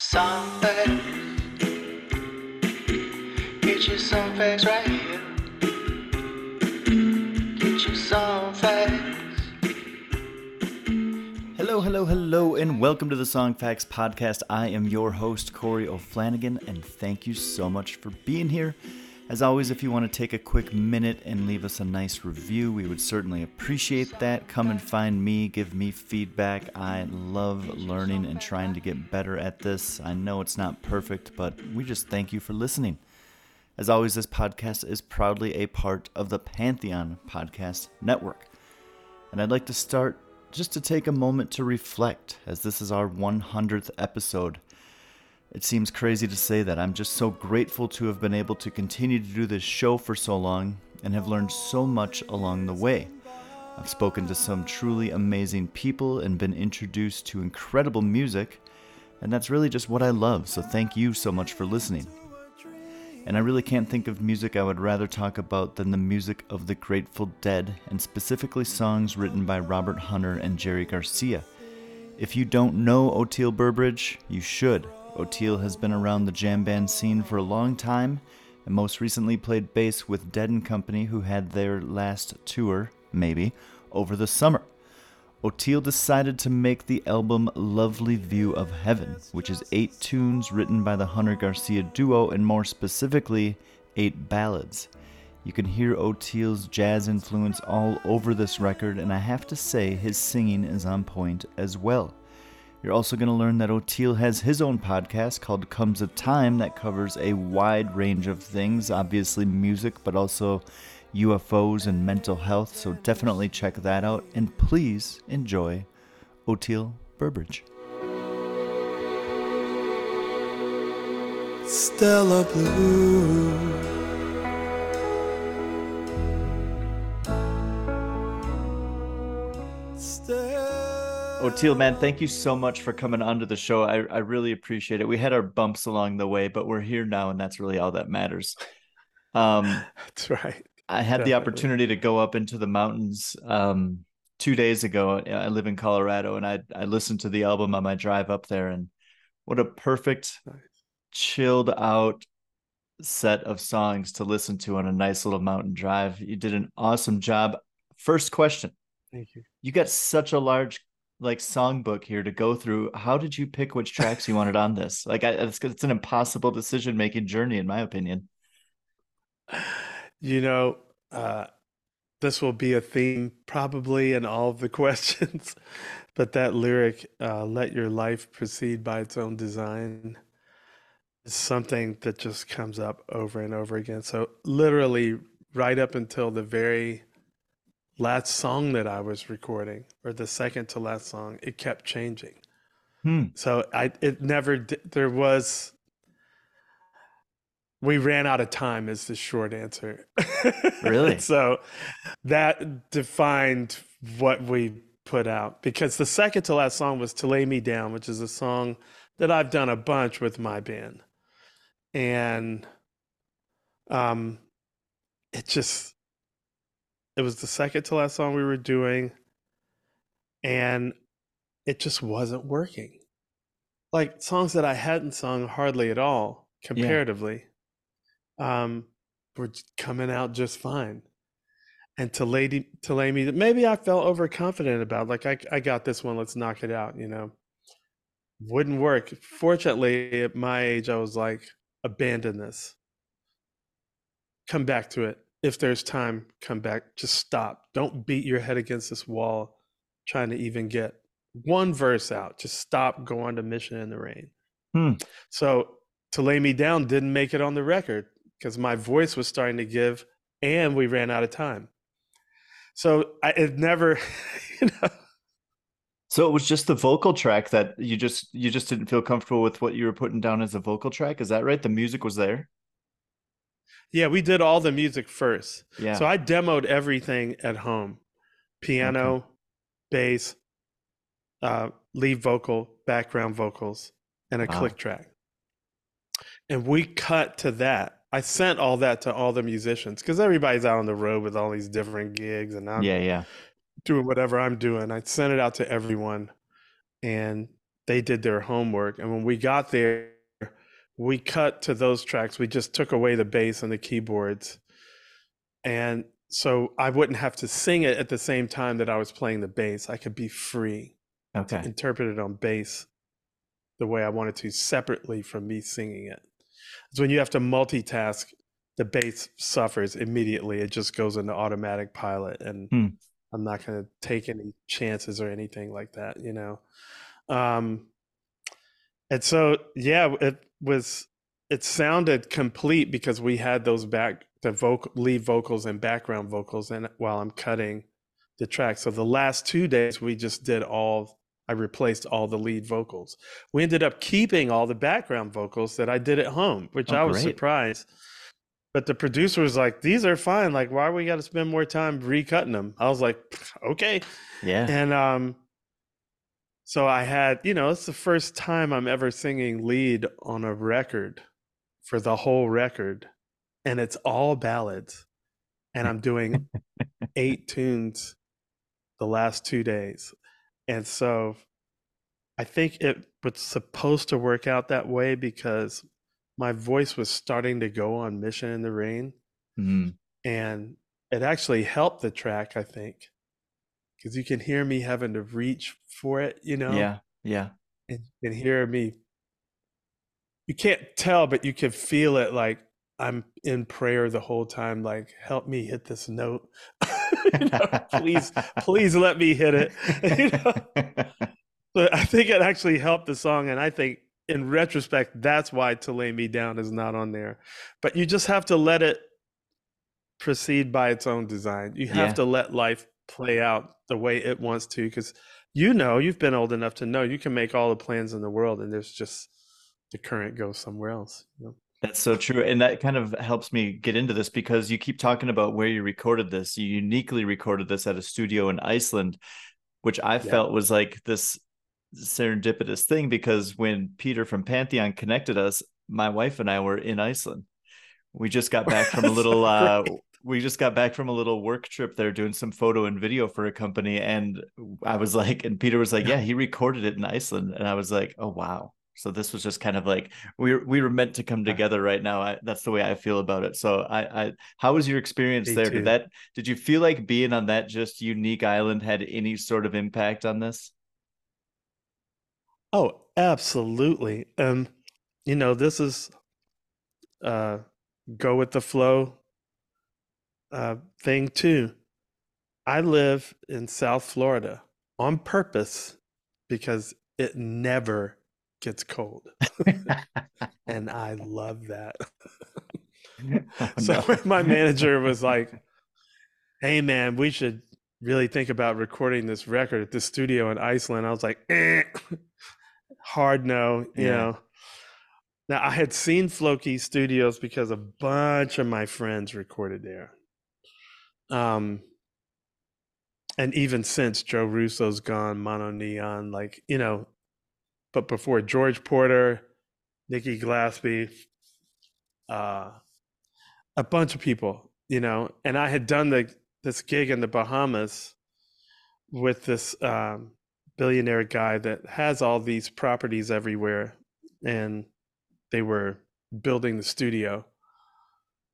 Some facts. Get you some facts right here. Get you some facts. Hello, hello, hello, and welcome to the Songfacts Podcast. I am your host, Corey O'Flanagan, and thank you so much for being here. As always, if you want to take a quick minute and leave us a nice review, we would certainly appreciate that. Come and find me, give me feedback. I love learning and trying to get better at this. I know it's not perfect, but we just thank you for listening. As always, this podcast is proudly a part of the Pantheon Podcast Network. And I'd like to start just to take a moment to reflect, as this is our 100th episode. It seems crazy to say that. I'm just so grateful to have been able to continue to do this show for so long and have learned so much along the way. I've spoken to some truly amazing people and been introduced to incredible music, and that's really just what I love, so thank you so much for listening. And I really can't think of music I would rather talk about than the music of the Grateful Dead, and specifically songs written by Robert Hunter and Jerry Garcia. If you don't know Oteil Burbridge, you should. Oteil has been around the jam band scene for a long time, and most recently played bass with Dead and Company, who had their last tour, maybe, over the summer. Oteil decided to make the album Lovely View of Heaven, which is eight tunes written by the Hunter Garcia duo, and more specifically, eight ballads. You can hear Oteil's jazz influence all over this record, and I have to say, his singing is on point as well. You're also going to learn that Oteil has his own podcast called Comes a Time that covers a wide range of things, obviously music, but also UFOs and mental health. So definitely check that out. And please enjoy Oteil Burbridge. Stella Blue. Oteil, man, thank you so much for coming onto the show. I, I really appreciate it. We had our bumps along the way, but we're here now, and that's really all that matters. Um, That's right. I had the opportunity to go up into the mountains um, two days ago. I live in Colorado, and I I listened to the album on my drive up there, and what a perfect, Nice. chilled out set of songs to listen to on a nice little mountain drive. You did an awesome job. First question: Thank you. You got such a large like songbook here to go through. How did you pick which tracks you wanted on this? Like, I, it's, it's an impossible decision making journey, in my opinion. You know, uh, this will be a theme probably in all of the questions, but that lyric, uh, let your life proceed by its own design, is something that just comes up over and over again. So, literally, right up until the very last song that I was recording, or the second to last song, it kept changing. Hmm. So I it never there was we ran out of time is the short answer. Really? so that defined what we put out because the second to last song was To Lay Me Down, which is a song that I've done a bunch with my band. And um it just it was the second to last song we were doing and it just wasn't working. Like songs that i hadn't sung hardly at all comparatively um were coming out just fine. And to lady to lay me maybe i felt overconfident about like I, I got this one let's knock it out you know? Wouldn't work. Fortunately at my age i was like abandon this. Come back to it if there's time come back just stop don't beat your head against this wall trying to even get one verse out just stop going to mission in the rain Hmm. so to lay me down didn't make it on the record because my voice was starting to give and we ran out of time so I, it never you know So it was just the vocal track that you just you just didn't feel comfortable with what you were putting down as a vocal track. Is that right? The music was there. Yeah, we did all the music first. Yeah. So I demoed everything at home piano, bass, uh, lead vocal, background vocals, and a Wow. click track. And we cut to that. I sent all that to all the musicians because everybody's out on the road with all these different gigs and I'm yeah, yeah. doing whatever I'm doing. I sent it out to everyone and they did their homework. And when we got there, we cut to those tracks. We just took away the bass and the keyboards. And so I wouldn't have to sing it at the same time that I was playing the bass. I could be free Okay. to interpret it on bass the way I wanted to, separately from me singing it. It's when you have to multitask, the bass suffers immediately. It just goes into automatic pilot, and Hmm. I'm not going to take any chances or anything like that, you know. Um, and so, yeah, it was. It sounded complete because we had those back the vocal lead vocals and background vocals, and while I'm cutting the track. So the last two days we just did all I replaced all the lead vocals. We ended up keeping all the background vocals that I did at home, which Oh, I was great. surprised. But the producer was like, "These are fine. Like, why we got to spend more time recutting them?" I was like, "Okay." Yeah. And um, so I had, you know, it's the first time I'm ever singing lead on a record for the whole record, and it's all ballads, and I'm doing eight tunes the last two days, and so I think it was supposed to work out that way because my voice was starting to go on Mission in the Rain Mhm. and it actually helped the track i think because you can hear me having to reach for it you know Yeah. Yeah. and you can hear me you can't tell but you can feel it like i'm in prayer the whole time like help me hit this note know, please please let me hit it You know? But i think it actually helped the song and i think in retrospect that's why to lay me down is not on there but you just have to let it proceed by its own design you have Yeah. to let life play out the way it wants to because you know you've been old enough to know you can make all the plans in the world and there's just the current goes somewhere else you know? That's so true. And that kind of helps me get into this because you keep talking about where you recorded this. You uniquely recorded this at a studio in Iceland, which I felt was like this serendipitous thing because when Peter from Pantheon connected us, my wife and I were in Iceland. We just got back from a little uh. We just got back from a little work trip there doing some photo and video for a company and I was like and Peter was like, Yeah. "Yeah, he recorded it in Iceland." And I was like, "Oh wow." So this was just kind of like we were, we were meant to come together right now. I, that's the way I feel about it. So I, I how was your experience Me there? too. Did that did you feel like being on that just unique island had any sort of impact on this? Oh, absolutely. Um, you know, this is uh go with the flow uh thing too. I live in South Florida on purpose because it never gets cold. And I love that. Oh, So no. my manager was like, "Hey man, we should really think about recording this record at the studio in Iceland." I was like, eh. "Hard no," you Yeah. know. Now I had seen Floki Studios because a bunch of my friends recorded there. Um, and even since Joe Russo's gone, MonoNeon, like you know, but before George Porter, Nikki Glaspie, uh, a bunch of people, you know, and I had done the this gig in the Bahamas with this um, billionaire guy that has all these properties everywhere, and they were building the studio.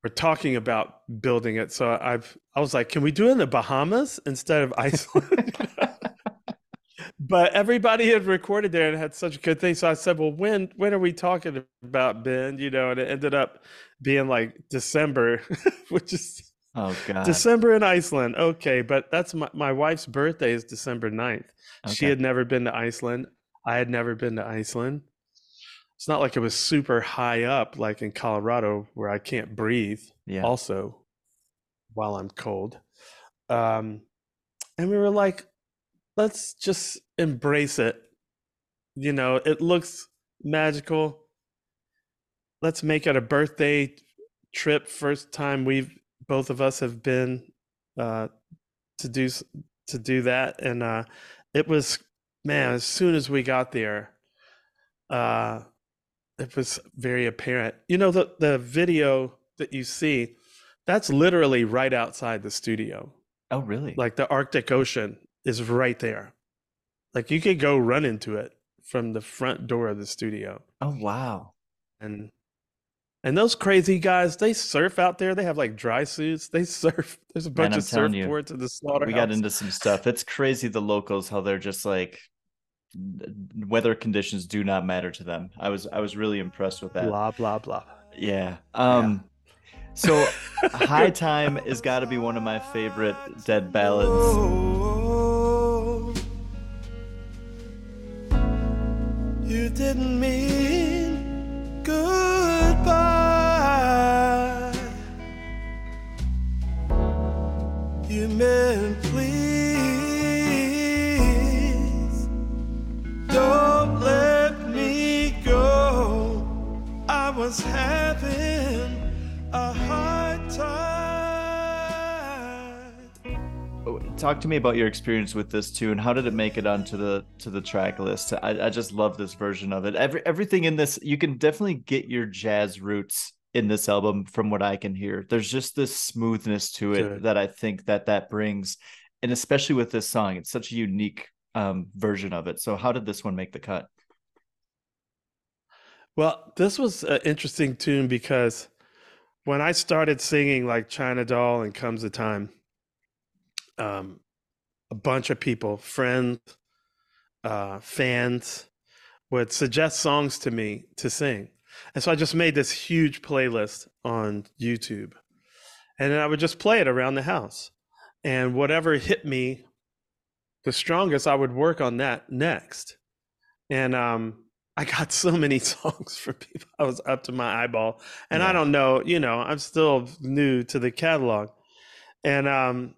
We're talking about building it, so I've I was like, can we do it in the Bahamas instead of Iceland? but everybody had recorded there and had such a good thing. So I said, "Well, when when are we talking about Ben?" You know, and it ended up being like December, which is Oh god. December in Iceland. Okay, but that's my my wife's birthday is December 9th. She had never been to Iceland. I had never been to Iceland. It's not like it was super high up like in Colorado where I can't breathe yeah. also while I'm cold. Um, and we were like, let's just embrace it. You know, it looks magical. Let's make it a birthday trip. First time we've both of us have been uh, to do to do that, and uh, it was man. As soon as we got there, uh, it was very apparent. You know, the the video that you see, that's literally right outside the studio. Oh, really? Like the Arctic Ocean is right there. Like you could go run into it from the front door of the studio. oh, wow. And and those crazy guys, they surf out there. They have like dry suits. They surf. There's a bunch of telling you, surfboards in the slaughterhouse. We got into some stuff. It's crazy the locals how they're just like weather conditions do not matter to them. I was I was really impressed with that. blah blah blah. Yeah. Um so High Time has got to be one of my favorite dead ballads. Oh, you didn't mean goodbye. You meant was having a hard time. Oh, Talk to me about your experience with this tune. How did it make it onto the to the track list? I, I just love this version of it. Every everything in this, you can definitely get your jazz roots in this album from what I can hear. There's just this smoothness to it that I think that that brings, and especially with this song, it's such a unique um, version of it. So how did this one make the cut? Well, this was an interesting tune because when I started singing like China Doll and Comes a Time, um, a bunch of people, friends, uh, fans, would suggest songs to me to sing. And so I just made this huge playlist on YouTube. And then I would just play it around the house. And whatever hit me the strongest, I would work on that next. And um, I got so many songs from people. I was up to my eyeball. And I don't know, you know, I'm still new to the catalog. And um,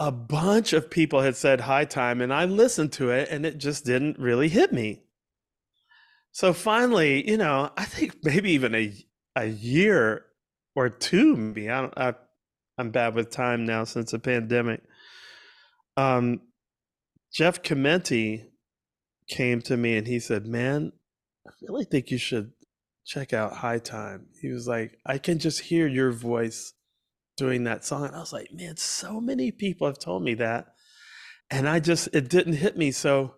a bunch of people had said high time, and I listened to it, and it just didn't really hit me. So finally, you know, I think maybe even a a year or two, maybe I don't, I, I'm bad with time now since the pandemic. Um, Jeff Chimenti came to me and he said, "Man, I really think you should check out High Time." He was like, "I can just hear your voice doing that song," and I was like, "Man, so many people have told me that, and I just it didn't hit me." So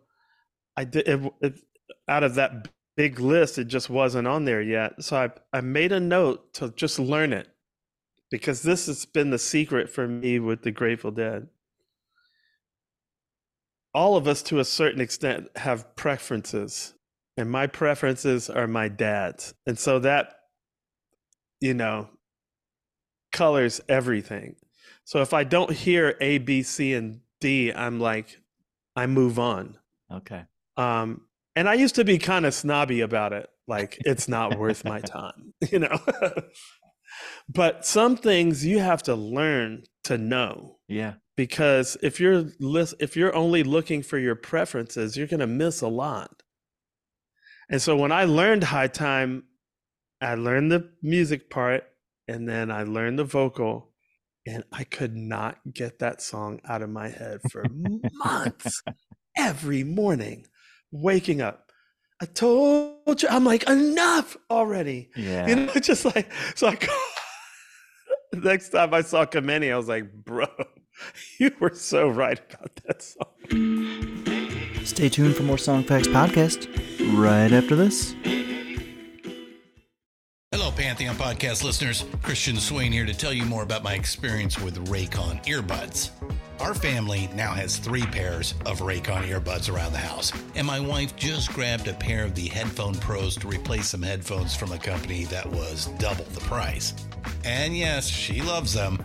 I did it, it, out of that big list, it just wasn't on there yet. So I I made a note to just learn it because this has been the secret for me with the Grateful Dead. All of us, to a certain extent, have preferences, and my preferences are my dad's, and so that, you know, colors everything. So if I don't hear A, B, C, and D, I'm like, I move on. Okay. Um, and I used to be kind of snobby about it, like it's not worth my time, you know. but some things you have to learn to know Yeah. Because if you're lis- if you're only looking for your preferences, you're gonna miss a lot. And so when I learned high time, I learned the music part and then I learned the vocal, and I could not get that song out of my head for months. Every morning, waking up, I told you, I'm like, enough already. Yeah. You know, just like so. I next time I saw Chimenti, I was like, bro, you were so right about that song. Stay tuned for more Songfacts podcast right after this. Hello, Pantheon podcast listeners. Christian Swain here to tell you more about my experience with Raycon earbuds. Our family now has three pairs of Raycon earbuds around the house, and my wife just grabbed a pair of the Headphone Pros to replace some headphones from a company that was double the price. And yes, she loves them.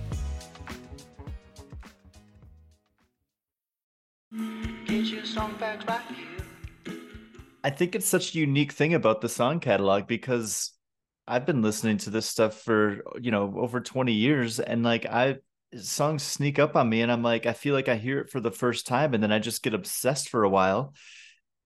I think it's such a unique thing about the song catalog because I've been listening to this stuff for, you know, over 20 years and like I songs sneak up on me and I'm like I feel like I hear it for the first time and then I just get obsessed for a while.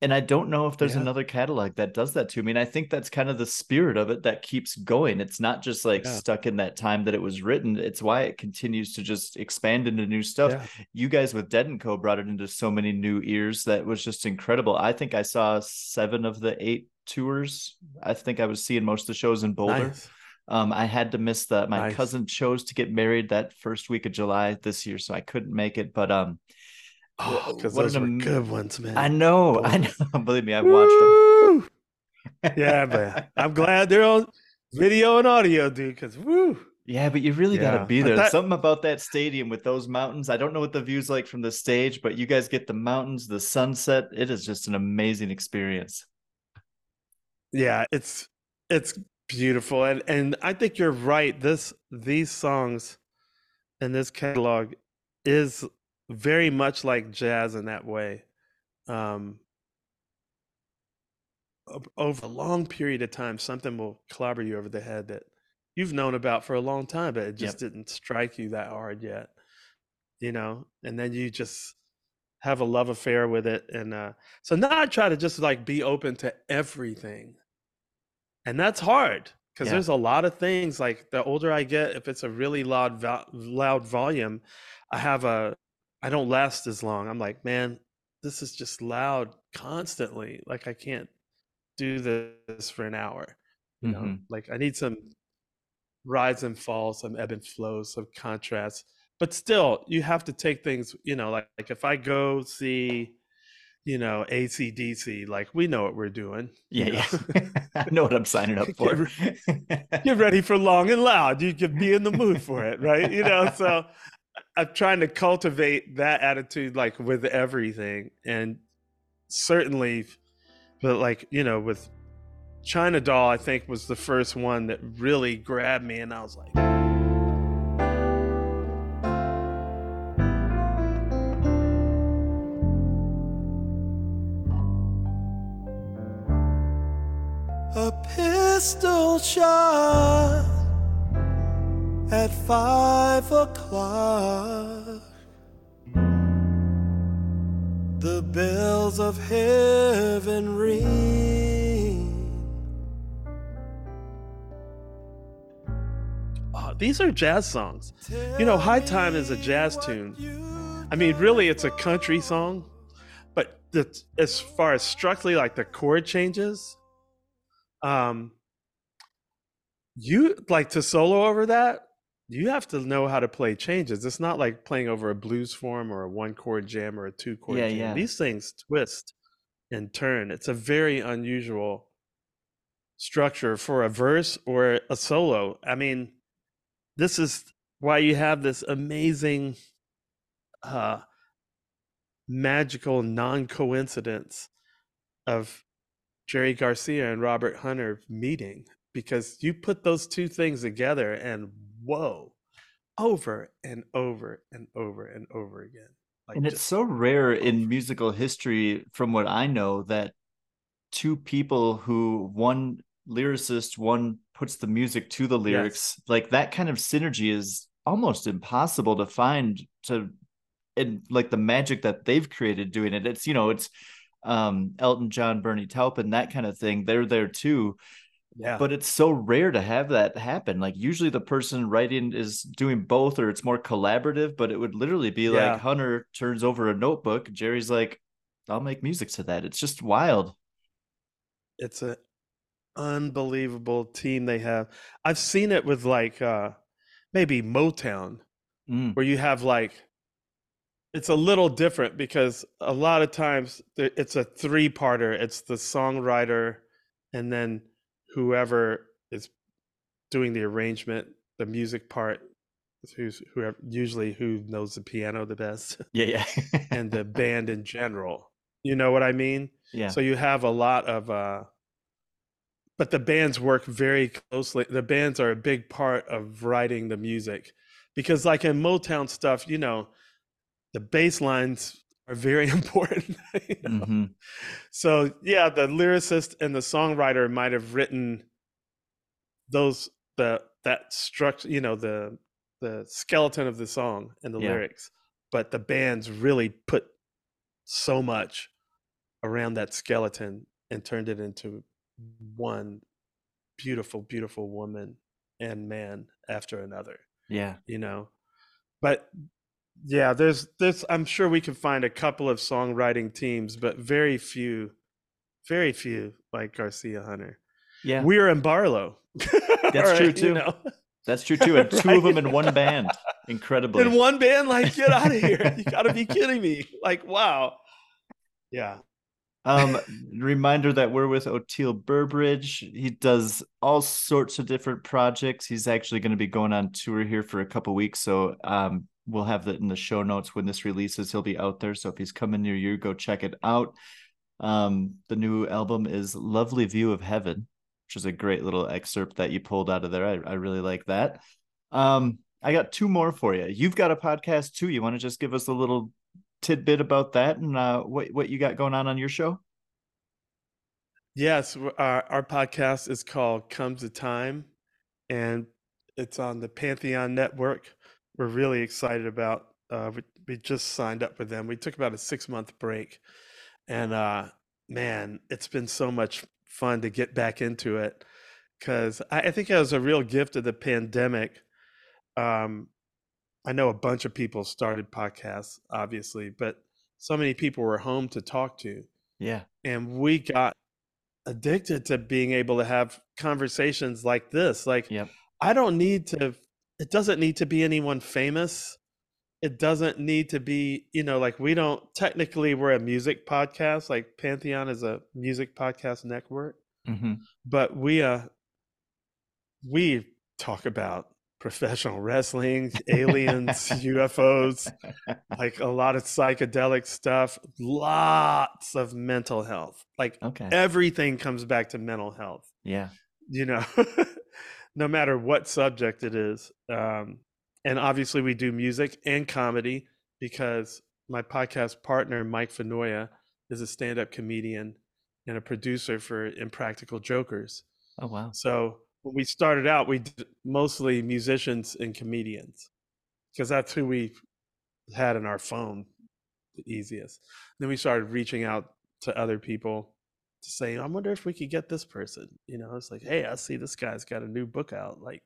And I don't know if there's Yeah. another catalog that does that to me. And I think that's kind of the spirit of it that keeps going. It's not just like Yeah. stuck in that time that it was written. It's why it continues to just expand into new stuff. Yeah. You guys with Dead and Co brought it into so many new ears that was just incredible. I think I saw seven of the eight tours. I think I was seeing most of the shows in Boulder. Nice. Um, I had to miss that. My Nice. cousin chose to get married that first week of July this year, so I couldn't make it. But um, Oh, because those were am- good ones, man. I know, I know. Believe me, I've watched them. Yeah, man. I'm glad they're on video and audio, dude. Because woo, Yeah, but you really got to be there. that- Something about that stadium with those mountains. I don't know what the view's like from the stage, but you guys get the mountains, the sunset. It is just an amazing experience. yeah, it's it's beautiful, and and I think you're right. This these songs and this catalog is very much like jazz in that way. Um, over a long period of time, something will clobber you over the head that you've known about for a long time, but it just didn't strike you that hard yet. You know, and then you just have a love affair with it, and uh, so now I try to just like be open to everything, and that's hard because Yeah. there's a lot of things. Like the older I get, if it's a really loud vo- loud volume, I have a I don't last as long. I'm like, man, this is just loud constantly. Like I can't do this for an hour. You know, Mhm. like I need some rise and fall, some ebb and flow, some contrast. But still, you have to take things, you know, like, like if I go see, you know, ACDC, like we know what we're doing. Yeah, know? yeah. I know what I'm signing up for. Get ready for long and loud. You can be in the mood for it, right? You know, so I'm trying to cultivate that attitude like with everything. And certainly but like, you know, with China Doll, I think was the first one that really grabbed me and I was like, A pistol shot at five o'clock. The bells of heaven ring. oh, these are jazz songs. You know, High Time is a jazz tune. I mean, really, it's a country song, but the, as far as structurally, like the chord changes, um, you like to solo over that. You have to know how to play changes. It's not like playing over a blues form or a one chord jam or a two chord Yeah, jam. yeah. These things twist and turn. It's a very unusual structure for a verse or a solo. I mean, this is why you have this amazing uh magical non-coincidence of Jerry Garcia and Robert Hunter meeting because you put those two things together and whoa over and over and over and over again like and it's so rare in musical history, from what I know, that two people who one lyricist, one puts the music to the lyrics. Yes. Like that kind of synergy is almost impossible to find to and like the magic that they've created doing it. It's you know, it's um Elton John, Bernie Taupin, that kind of thing. They're there too. Yeah. But it's so rare to have that happen. Like usually the person writing is doing both or it's more collaborative, but it would literally be yeah. like Hunter turns over a notebook, Jerry's like, I'll make music to that. It's just wild. It's an unbelievable team they have. I've seen it with like uh maybe Motown, mm. where you have like it's a little different because a lot of times it's a three-parter. It's the songwriter and then whoever is doing the arrangement, the music part, who's whoever usually who knows the piano the best. Yeah, yeah. and the band in general. You know what I mean? Yeah. So you have a lot of uh but the bands work very closely. The bands are a big part of writing the music. Because like in Motown stuff, you know, the bass lines are very important. you know? mm-hmm. So yeah, the lyricist and the songwriter might have written those the that structure, you know, the the skeleton of the song and the yeah. lyrics, but the bands really put so much around that skeleton and turned it into one beautiful, beautiful woman and man after another. Yeah. You know, but yeah, there's there's I'm sure we can find a couple of songwriting teams, but very few, very few like Garcia Hunter. Yeah, Weir and Barlow. That's right, true too. You know? That's true too. And two right? of them in one band. Incredibly. In one band, like get out of here! You got to be kidding me! Like wow. Yeah. Um, reminder that we're with Oteil Burbridge. He does all sorts of different projects. He's actually going to be going on tour here for a couple weeks, so um, we'll have that in the show notes when this releases. He'll be out there. So if he's coming near you, go check it out. Um, the new album is Lovely View of Heaven, which is a great little excerpt that you pulled out of there. I, I really like that. Um, I got two more for you. You've got a podcast too. You want to just give us a little tidbit about that and uh, what what you got going on on your show? Yes, our, our podcast is called Comes a Time, and it's on the Pantheon Network we're really excited about. Uh, we, we just signed up with them. We took about a six month break, and uh, man, it's been so much fun to get back into it because I, I, think it was a real gift of the pandemic. Um, I know a bunch of people started podcasts, obviously, but so many people were home to talk to. Yeah. And we got addicted to being able to have conversations like this. Like, yep. I don't need to it doesn't need to be anyone famous. It doesn't need to be you know like we don't technically we're a music podcast like pantheon is a music podcast network. Mm-hmm. but we uh we talk about professional wrestling aliens ufos like a lot of psychedelic stuff lots of mental health. Like okay. everything comes back to mental health. Yeah. You know no matter what subject it is. Um, and obviously, we do music and comedy because my podcast partner, Mike Finoia, is a stand up comedian and a producer for Impractical Jokers. Oh, wow. So when we started out, we did mostly musicians and comedians because that's who we had in our phone the easiest. Then we started reaching out to other people to say, I wonder if we could get this person. You know, it's like, hey, I see this guy's got a new book out. Like,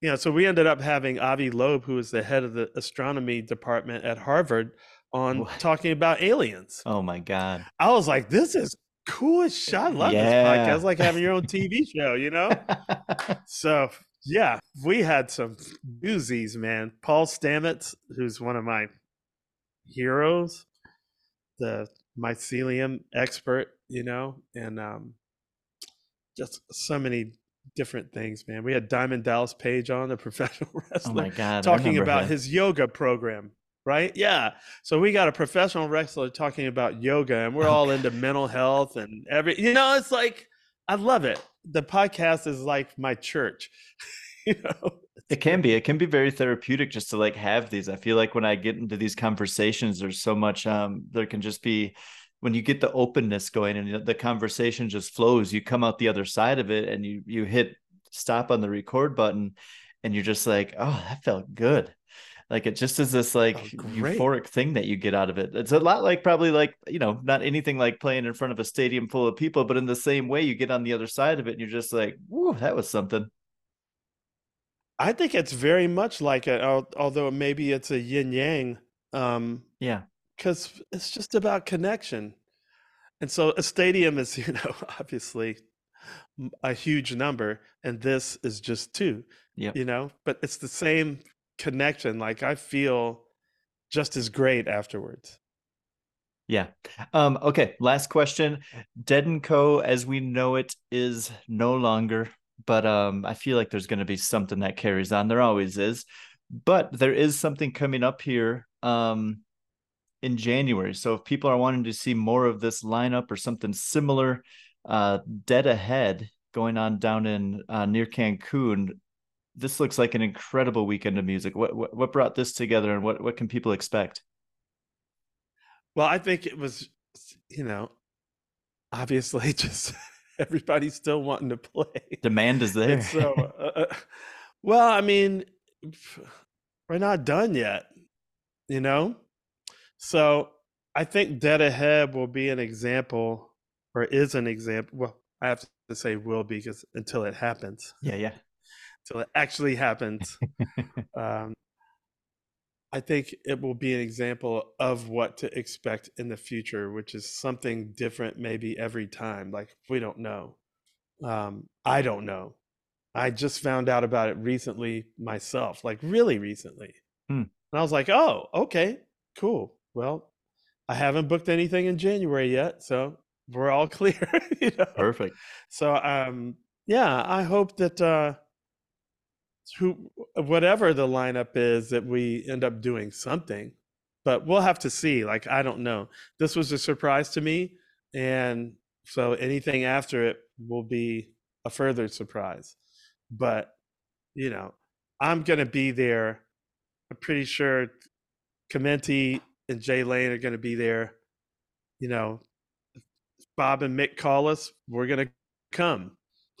you know, so we ended up having Avi Loeb, who is the head of the astronomy department at Harvard, on what? talking about aliens. Oh my God. I was like, this is cool as shit. I love yeah. this podcast. Like having your own TV show, you know? so yeah, we had some doozies, man. Paul Stamets, who's one of my heroes, the mycelium expert, you know, and um, just so many different things, man. We had Diamond Dallas Page on, the professional wrestler, oh my God, talking about him. his yoga program, right? Yeah. So we got a professional wrestler talking about yoga, and we're all into mental health and every, you know, it's like, I love it. The podcast is like my church, you know. It can be. It can be very therapeutic just to like have these. I feel like when I get into these conversations, there's so much. Um, there can just be when you get the openness going and the conversation just flows. You come out the other side of it, and you you hit stop on the record button and you're just like, oh, that felt good. Like it just is this like Oh, euphoric thing that you get out of it. It's a lot like probably like, you know, not anything like playing in front of a stadium full of people, but in the same way you get on the other side of it and you're just like, whoo, that was something. I think it's very much like it, although maybe it's a yin yang, um, Yeah. Because it's just about connection. And so a stadium is, you know, obviously a huge number, and this is just two, Yep. you know, but it's the same connection. Like I feel just as great afterwards. Yeah. Um, okay. Last question. Dead and Co, as we know it, is no longer, but um, I feel like there's going to be something that carries on. There always is, but there is something coming up here um, in January. So if people are wanting to see more of this lineup or something similar, uh, Dead Ahead going on down in uh, near Cancun. This looks like an incredible weekend of music. What, what what brought this together, and what what can people expect? Well, I think it was, you know, obviously just everybody still wanting to play. Demand is there. And so, uh, uh, well, I mean, we're not done yet, you know? So I think Dead Ahead will be an example or is an example. Well, I have to say will be because until it happens, yeah, yeah. until it actually happens, um, I think it will be an example of what to expect in the future, which is something different maybe every time. Like we don't know. Um, I don't know. I just found out about it recently myself, like really recently. Hmm. And I was like, oh, okay, cool. Well, I haven't booked anything in January yet, so we're all clear. you know? Perfect. So um yeah, I hope that uh who whatever the lineup is that we end up doing something. But we'll have to see. Like I don't know. This was a surprise to me and so anything after it will be a further surprise. But you know, I'm going to be there. I'm pretty sure Chimenti and Jay Lane are going to be there. You know, Bob and Mick call us, we're going to come.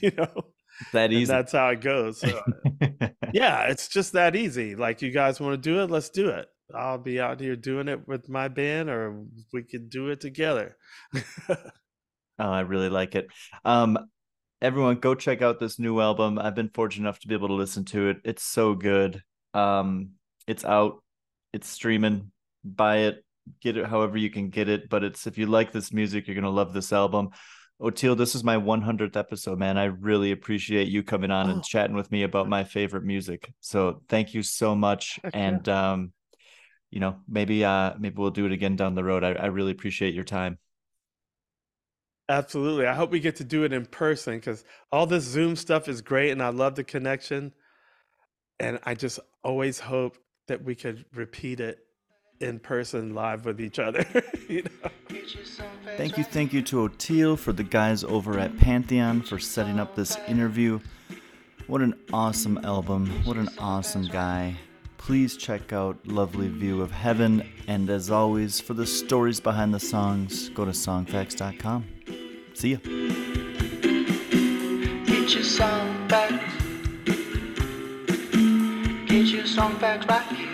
you know, that and easy. that's how it goes. So, yeah, it's just that easy. Like, you guys want to do it? Let's do it. I'll be out here doing it with my band, or we could do it together. oh, I really like it. Um, everyone, go check out this new album. I've been fortunate enough to be able to listen to it. It's so good. Um, it's out. It's streaming. Buy it. Get it however you can get it. But it's if you like this music, you're gonna love this album. Oteil, this is my 100th episode, man. I really appreciate you coming on Oh. and chatting with me about my favorite music. So thank you so much. And um, you know, maybe uh, maybe we'll do it again down the road. I, I really appreciate your time. Absolutely. I hope we get to do it in person because all this Zoom stuff is great and I love the connection. And I just always hope that we could repeat it in person live with each other. you know? Thank you, thank you to Oteil for the guys over at Pantheon for setting up this interview. What an awesome album. What an awesome guy. Please check out Lovely View of Heaven. And as always, for the stories behind the songs, go to songfacts.com. See ya. Get your song back. Get your song back right